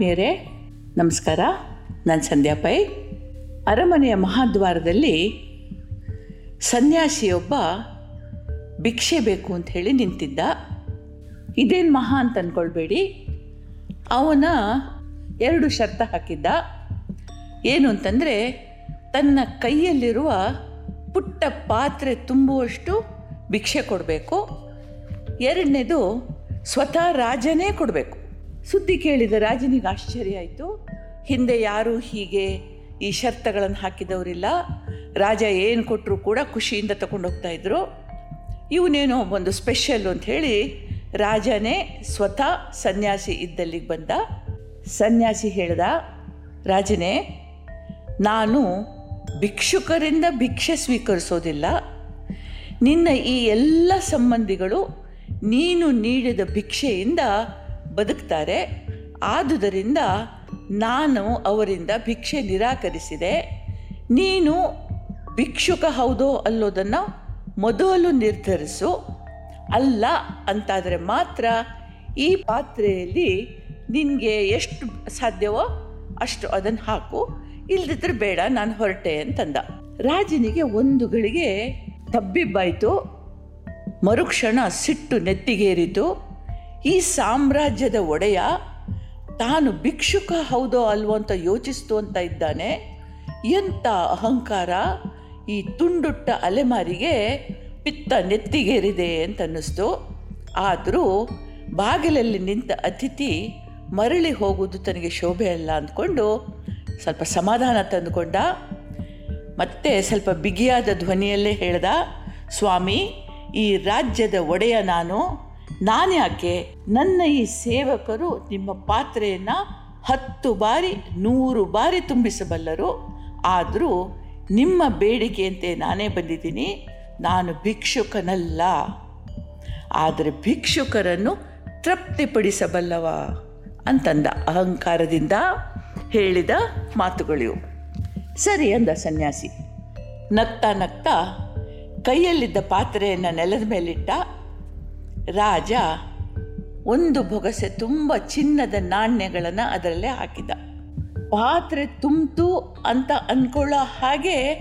ಆತ್ಮೀಯರೇ, ನಮಸ್ಕಾರ. ನಾನು ಸಂಧ್ಯಾ ಪೈ. ಅರಮನೆಯ ಮಹಾದ್ವಾರದಲ್ಲಿ ಸನ್ಯಾಸಿಯೊಬ್ಬ ಭಿಕ್ಷೆ ಬೇಕು ಅಂತ ಹೇಳಿ ನಿಂತಿದ್ದ. ಇದೇನು ಮಹಾ ಅಂತ ಅಂದ್ಕೊಳ್ಬೇಡಿ ಅವನ ಎರಡು ಶರ್ತ ಹಾಕಿದ್ದ. ಏನು ಅಂತಂದರೆ, ತನ್ನ ಕೈಯಲ್ಲಿರುವ ಪುಟ್ಟ ಪಾತ್ರೆ ತುಂಬುವಷ್ಟು ಭಿಕ್ಷೆ ಕೊಡಬೇಕು. ಎರಡನೇದು, ಸ್ವತಃ ರಾಜನೇ ಕೊಡಬೇಕು. ಸುದ್ದಿ ಕೇಳಿದ ರಾಜನಿಗೆ ಆಶ್ಚರ್ಯ ಆಯಿತು. ಹಿಂದೆ ಯಾರೂ ಹೀಗೆ ಈ ಶರ್ತಗಳನ್ನು ಹಾಕಿದವರಿಲ್ಲ. ರಾಜ ಏನು ಕೊಟ್ಟರು ಕೂಡ ಖುಷಿಯಿಂದ ತಗೊಂಡೋಗ್ತಾ ಇದ್ದರು ಇವನೇನೋ ಒಂದು ಸ್ಪೆಷಲ್ ಅಂತ ಹೇಳಿ ರಾಜನೇ ಸ್ವತಃ ಸನ್ಯಾಸಿ ಇದ್ದಲ್ಲಿಗೆ ಬಂದ. ಸನ್ಯಾಸಿ ಹೇಳ್ದ, ರಾಜನೇ, ನಾನು ಭಿಕ್ಷುಕರಿಂದ ಭಿಕ್ಷೆ ಸ್ವೀಕರಿಸೋದಿಲ್ಲ. ನಿನ್ನ ಈ ಎಲ್ಲ ಸಂಬಂಧಿಗಳು ನೀನು ನೀಡಿದ ಭಿಕ್ಷೆಯಿಂದ ಬದುಕ್ತಾರೆ. ಆದುದರಿಂದ ನಾನು ಅವರಿಂದ ಭಿಕ್ಷೆ ನಿರಾಕರಿಸಿದೆ. ನೀನು ಭಿಕ್ಷುಕ ಹೌದೋ ಅಲ್ಲೋದನ್ನು ಮೊದಲು ನಿರ್ಧರಿಸು. ಅಲ್ಲ ಅಂತಾದರೆ ಮಾತ್ರ ಈ ಪಾತ್ರೆಯಲ್ಲಿ ನಿನಗೆ ಎಷ್ಟು ಸಾಧ್ಯವೋ ಅಷ್ಟು ಅದನ್ನು ಹಾಕು. ಇಲ್ದಿದ್ರೆ ಬೇಡ, ನಾನು ಹೊರಟೆ ಅಂತಂದ. ರಾಜನಿಗೆ ಒಂದು ಗಳಿಗೆ ತಬ್ಬಿಬ್ಬಾಯಿತು. ಮರುಕ್ಷಣ ಸಿಟ್ಟು ನೆತ್ತಿಗೇರಿತು. ಈ ಸಾಮ್ರಾಜ್ಯದ ಒಡೆಯ ತಾನು ಭಿಕ್ಷುಕ ಹೌದೋ ಅಲ್ವೋ ಅಂತ ಯೋಚಿಸ್ತು ಅಂತ ಇದ್ದಾನೆ. ಎಂಥ ಅಹಂಕಾರ ಈ ತುಂಡುಟ್ಟ ಅಲೆಮಾರಿಗೆ ಪಿತ್ತ ನೆತ್ತಿಗೇರಿದೆ ಅಂತ ಅನ್ನಿಸ್ತು. ಆದರೂ ಬಾಗಿಲಲ್ಲಿ ನಿಂತ ಅತಿಥಿ ಮರಳಿ ಹೋಗುವುದು ತನಗೆ ಶೋಭೆ ಅಲ್ಲ ಅಂದ್ಕೊಂಡು ಸ್ವಲ್ಪ ಸಮಾಧಾನ ತಂದುಕೊಂಡ. ಮತ್ತೆ ಸ್ವಲ್ಪ ಬಿಗಿಯಾದ ಧ್ವನಿಯಲ್ಲೇ ಹೇಳ್ದ, ಸ್ವಾಮಿ, ಈ ರಾಜ್ಯದ ಒಡೆಯ ನಾನು ನಾನ್ಯಾಕೆ ನನ್ನ ಈ ಸೇವಕರು ನಿಮ್ಮ ಪಾತ್ರೆಯನ್ನು ಹತ್ತು ಬಾರಿ, ನೂರು ಬಾರಿ ತುಂಬಿಸಬಲ್ಲರು. ಆದರೂ ನಿಮ್ಮ ಬೇಡಿಕೆಯಂತೆ ನಾನೇ ಬಂದಿದ್ದೀನಿ. ನಾನು ಭಿಕ್ಷುಕನಲ್ಲ. ಆದರೆ ಭಿಕ್ಷುಕರನ್ನು ತೃಪ್ತಿಪಡಿಸಬಲ್ಲವ ಅಂತಂದ ಅಹಂಕಾರದಿಂದ ಹೇಳಿದ ಮಾತುಗಳಿವು ಸರಿ ಅಂದ ಸನ್ಯಾಸಿ. ನಗ್ತಾ ನಗ್ತಾ ಕೈಯಲ್ಲಿದ್ದ ಪಾತ್ರೆಯನ್ನು ನೆಲದ ಮೇಲಿಟ್ಟ ರಾಜ ಒಂದು ಬೊಗಸೆ ತುಂಬ ಚಿನ್ನದ ನಾಣ್ಯಗಳನ್ನು ಅದರಲ್ಲೇ ಹಾಕಿದ. ಪಾತ್ರೆ ತುಂಬಿತು ಅಂತ ಅಂದ್ಕೊಳ್ಳೋ ಹಾಗೆ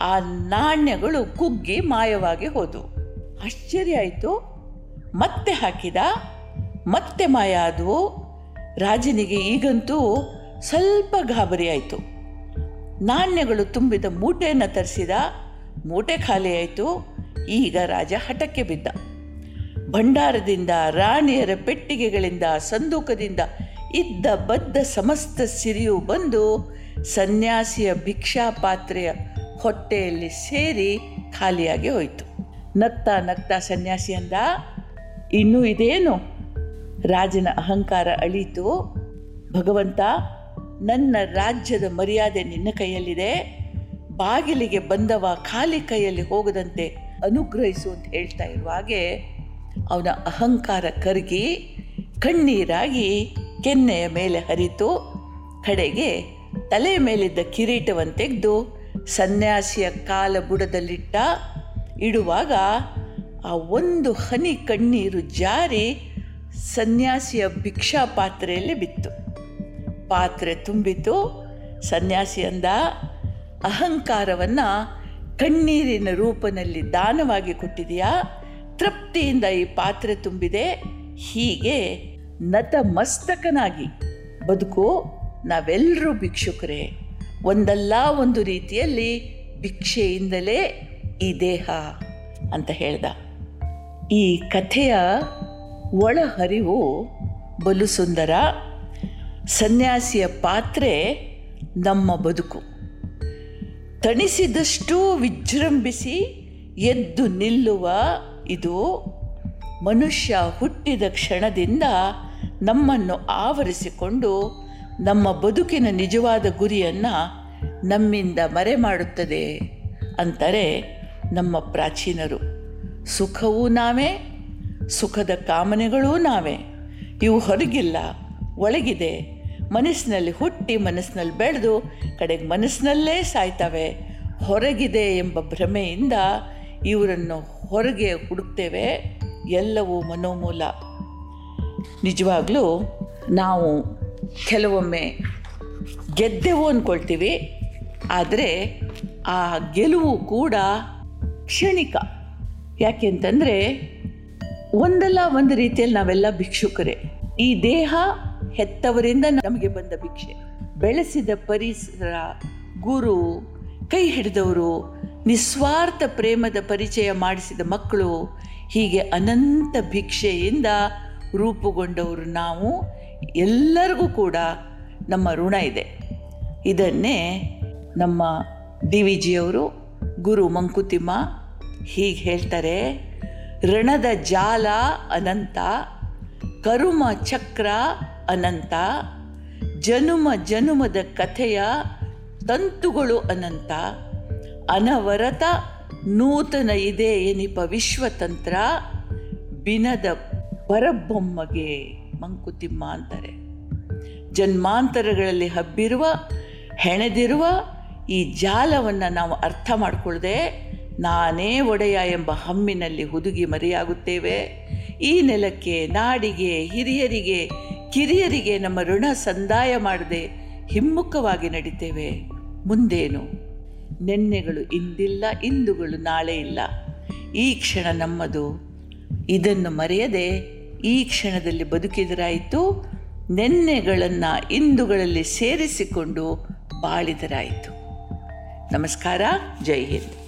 ಆ ನಾಣ್ಯಗಳು ಕುಗ್ಗಿ ಮಾಯವಾಗಿ ಹೋದವು. ಆಶ್ಚರ್ಯ ಆಯಿತು. ಮತ್ತೆ ಹಾಕಿದ, ಮತ್ತೆ ಮಾಯ ಆದವು. ರಾಜನಿಗೆ ಈಗಂತೂ ಸ್ವಲ್ಪ ಗಾಬರಿ ಆಯಿತು. ನಾಣ್ಯಗಳು ತುಂಬಿದ ಮೂಟೆಯನ್ನು ತರಿಸಿದ, ಮೂಟೆ ಖಾಲಿ ಆಯಿತು. ಈಗ ರಾಜ ಹಠಕ್ಕೆ ಬಿದ್ದ. ಭಂಡಾರದಿಂದ, ರಾಣಿಯರ ಪೆಟ್ಟಿಗೆಗಳಿಂದ, ಸಂದೂಕದಿಂದ ಇದ್ದ ಬದ್ದ ಸಮಸ್ತ ಸಿರಿಯು ಬಂದು ಸನ್ಯಾಸಿಯ ಭಿಕ್ಷಾ ಪಾತ್ರೆಯ ಹೊಟ್ಟೆಯಲ್ಲಿ ಸೇರಿ ಖಾಲಿಯಾಗಿ ಹೋಯಿತು. ನಗ್ತಾ ನಗ್ತಾ ಸನ್ಯಾಸಿ ಅಂದ, ಇನ್ನೂ ಇದೇನು? ರಾಜನ ಅಹಂಕಾರ ಅಳೀತು, ಭಗವಂತ, ನನ್ನ ರಾಜ್ಯದ ಮರ್ಯಾದೆ ನಿನ್ನ ಕೈಯಲ್ಲಿದೆ. ಬಾಗಿಲಿಗೆ ಬಂದವ ಖಾಲಿ ಕೈಯಲ್ಲಿ ಹೋಗದಂತೆ ಅನುಗ್ರಹಿಸು ಅಂತ ಹೇಳ್ತಾ ಇರುವಾಗೆ ಅವನ ಅಹಂಕಾರ ಕರಗಿ ಕಣ್ಣೀರಾಗಿ ಕೆನ್ನೆಯ ಮೇಲೆ ಹರಿತು ಕಡೆಗೆ ತಲೆಯ ಮೇಲಿದ್ದ ಕಿರೀಟವನ್ನು ತೆಗೆದು ಸನ್ಯಾಸಿಯ ಕಾಲ ಬುಡದಲ್ಲಿಟ್ಟ ಇಡುವಾಗ ಆ ಒಂದು ಹನಿ ಕಣ್ಣೀರು ಜಾರಿ ಸನ್ಯಾಸಿಯ ಭಿಕ್ಷಾ ಪಾತ್ರೆಯಲ್ಲಿ ಬಿತ್ತು. ಪಾತ್ರೆ ತುಂಬಿತು. ಸನ್ಯಾಸಿಯಂದ ಅಹಂಕಾರವನ್ನು ಕಣ್ಣೀರಿನ ರೂಪದಲ್ಲಿ ದಾನವಾಗಿ ಕೊಟ್ಟಿದೆಯಾ? ತೃಪ್ತಿಯಿಂದ ಈ ಪಾತ್ರೆ ತುಂಬಿದೆ. ಹೀಗೆ ನತಮಸ್ತಕನಾಗಿ ಬದುಕು ನಾವೆಲ್ಲರೂ ಭಿಕ್ಷುಕರೇ. ಒಂದಲ್ಲ ಒಂದು ರೀತಿಯಲ್ಲಿ ಭಿಕ್ಷೆಯಿಂದಲೇ ಈ ದೇಹ ಅಂತ ಹೇಳ್ದ. ಈ ಕಥೆಯ ಒಳಹರಿವು ಬಲು ಸುಂದರ. ಸನ್ಯಾಸಿಯ ಪಾತ್ರೆ ನಮ್ಮ ಬದುಕು. ತಣಿಸಿದಷ್ಟು ವಿಜೃಂಭಿಸಿ ಎದ್ದು ನಿಲ್ಲುವ ಇದು ಮನುಷ್ಯ ಹುಟ್ಟಿದ ಕ್ಷಣದಿಂದ ನಮ್ಮನ್ನು ಆವರಿಸಿಕೊಂಡು ನಮ್ಮ ಬದುಕಿನ ನಿಜವಾದ ಗುರಿಯನ್ನು ನಮ್ಮಿಂದ ಮರೆ ಮಾಡುತ್ತದೆ ಅಂತಾರೆ ನಮ್ಮ ಪ್ರಾಚೀನರು. ಸುಖವೂ ನಾವೇ, ಸುಖದ ಕಾಮನೆಗಳೂ ನಾವೇ. ಇವು ಹೊರಗಿಲ್ಲ, ಒಳಗಿದೆ. ಮನಸ್ಸಿನಲ್ಲಿ ಹುಟ್ಟಿ ಮನಸ್ಸಿನಲ್ಲಿ ಬೆಳೆದು ಕಡೆಗೆ ಮನಸ್ಸಿನಲ್ಲೇ ಸಾಯ್ತವೆ. ಹೊರಗಿದೆ ಎಂಬ ಭ್ರಮೆಯಿಂದ ಇವರನ್ನು ಹೊರಗೆ ಹುಡುಕ್ತೇವೆ ಎಲ್ಲವೂ ಮನೋಮೂಲ. ನಿಜವಾಗಲೂ ನಾವು ಕೆಲವೊಮ್ಮೆ ಗೆದ್ದೆವು ಅಂದ್ಕೊಳ್ತೀವಿ ಆದರೆ ಆ ಗೆಲುವು ಕೂಡ ಕ್ಷಣಿಕ. ಯಾಕೆಂತಂದರೆ ಒಂದಲ್ಲ ಒಂದು ರೀತಿಯಲ್ಲಿ ನಾವೆಲ್ಲ ಭಿಕ್ಷುಕರೇ. ಈ ದೇಹ ಹೆತ್ತವರಿಂದ ನಮಗೆ ಬಂದ ಭಿಕ್ಷೆ. ಬೆಳೆಸಿದ ಪರಿಸರ, ಗುರು, ಕೈ ಹಿಡಿದವರು ನಿಸ್ವಾರ್ಥ ಪ್ರೇಮದ ಪರಿಚಯ ಮಾಡಿಸಿದ ಮಕ್ಕಳು ಹೀಗೆ ಅನಂತ ಭಿಕ್ಷೆಯಿಂದ ರೂಪುಗೊಂಡವರು ನಾವು ಎಲ್ಲರಿಗೂ ಕೂಡ ನಮ್ಮ ಋಣ ಇದೆ. ಇದನ್ನೇ ನಮ್ಮ ಡಿ ವಿ ಜಿಯವರು ಗುರು ಮಂಕುತಿಮ್ಮ ಹೀಗೆ ಹೇಳ್ತಾರೆ ಋಣದ ಜಾಲ ಅನಂತ, ಕರುಮ ಚಕ್ರ ಅನಂತ, ಜನುಮ ಜನುಮದ ಕಥೆಯ ತಂತುಗಳು ಅನಂತ ಅನವರತ ನೂತನ ಇದೆ ಎನಿಪ ವಿಶ್ವತಂತ್ರ? ಬಿನದ ಪರಬೊಮ್ಮಗೆ ಮಂಕುತಿಮ್ಮ ಅಂತಾರೆ. ಜನ್ಮಾಂತರಗಳಲ್ಲಿ ಹಬ್ಬಿರುವ, ಹೆಣೆದಿರುವ ಈ ಜಾಲವನ್ನು ನಾವು ಅರ್ಥ ಮಾಡಿಕೊಳ್ಳದೆ ನಾನೇ ಒಡೆಯ ಎಂಬ ಹಮ್ಮಿನಲ್ಲಿ ಹುದುಗಿ ಮರೆಯಾಗುತ್ತೇವೆ. ಈ ನೆಲಕ್ಕೆ, ನಾಡಿಗೆ, ಹಿರಿಯರಿಗೆ, ಕಿರಿಯರಿಗೆ ನಮ್ಮ ಋಣ ಸಂದಾಯ ಮಾಡದೆ ಹಿಮ್ಮುಖವಾಗಿ ನಡಿತೇವೆ. ಮುಂದೇನು? ನೆನ್ನೆಗಳು ಇಂದಿಲ್ಲ, ಇಂದುಗಳು ನಾಳೆ ಇಲ್ಲ. ಈ ಕ್ಷಣ ನಮ್ಮದು. ಇದನ್ನು ಮರೆಯದೆ ಈ ಕ್ಷಣದಲ್ಲಿ ಬದುಕಿದರಾಯಿತು, ನೆನ್ನೆಗಳನ್ನು ಇಂದುಗಳಲ್ಲಿ ಸೇರಿಸಿಕೊಂಡು ಬಾಳಿದರಾಯಿತು. ನಮಸ್ಕಾರ, ಜೈ ಹಿಂದ್.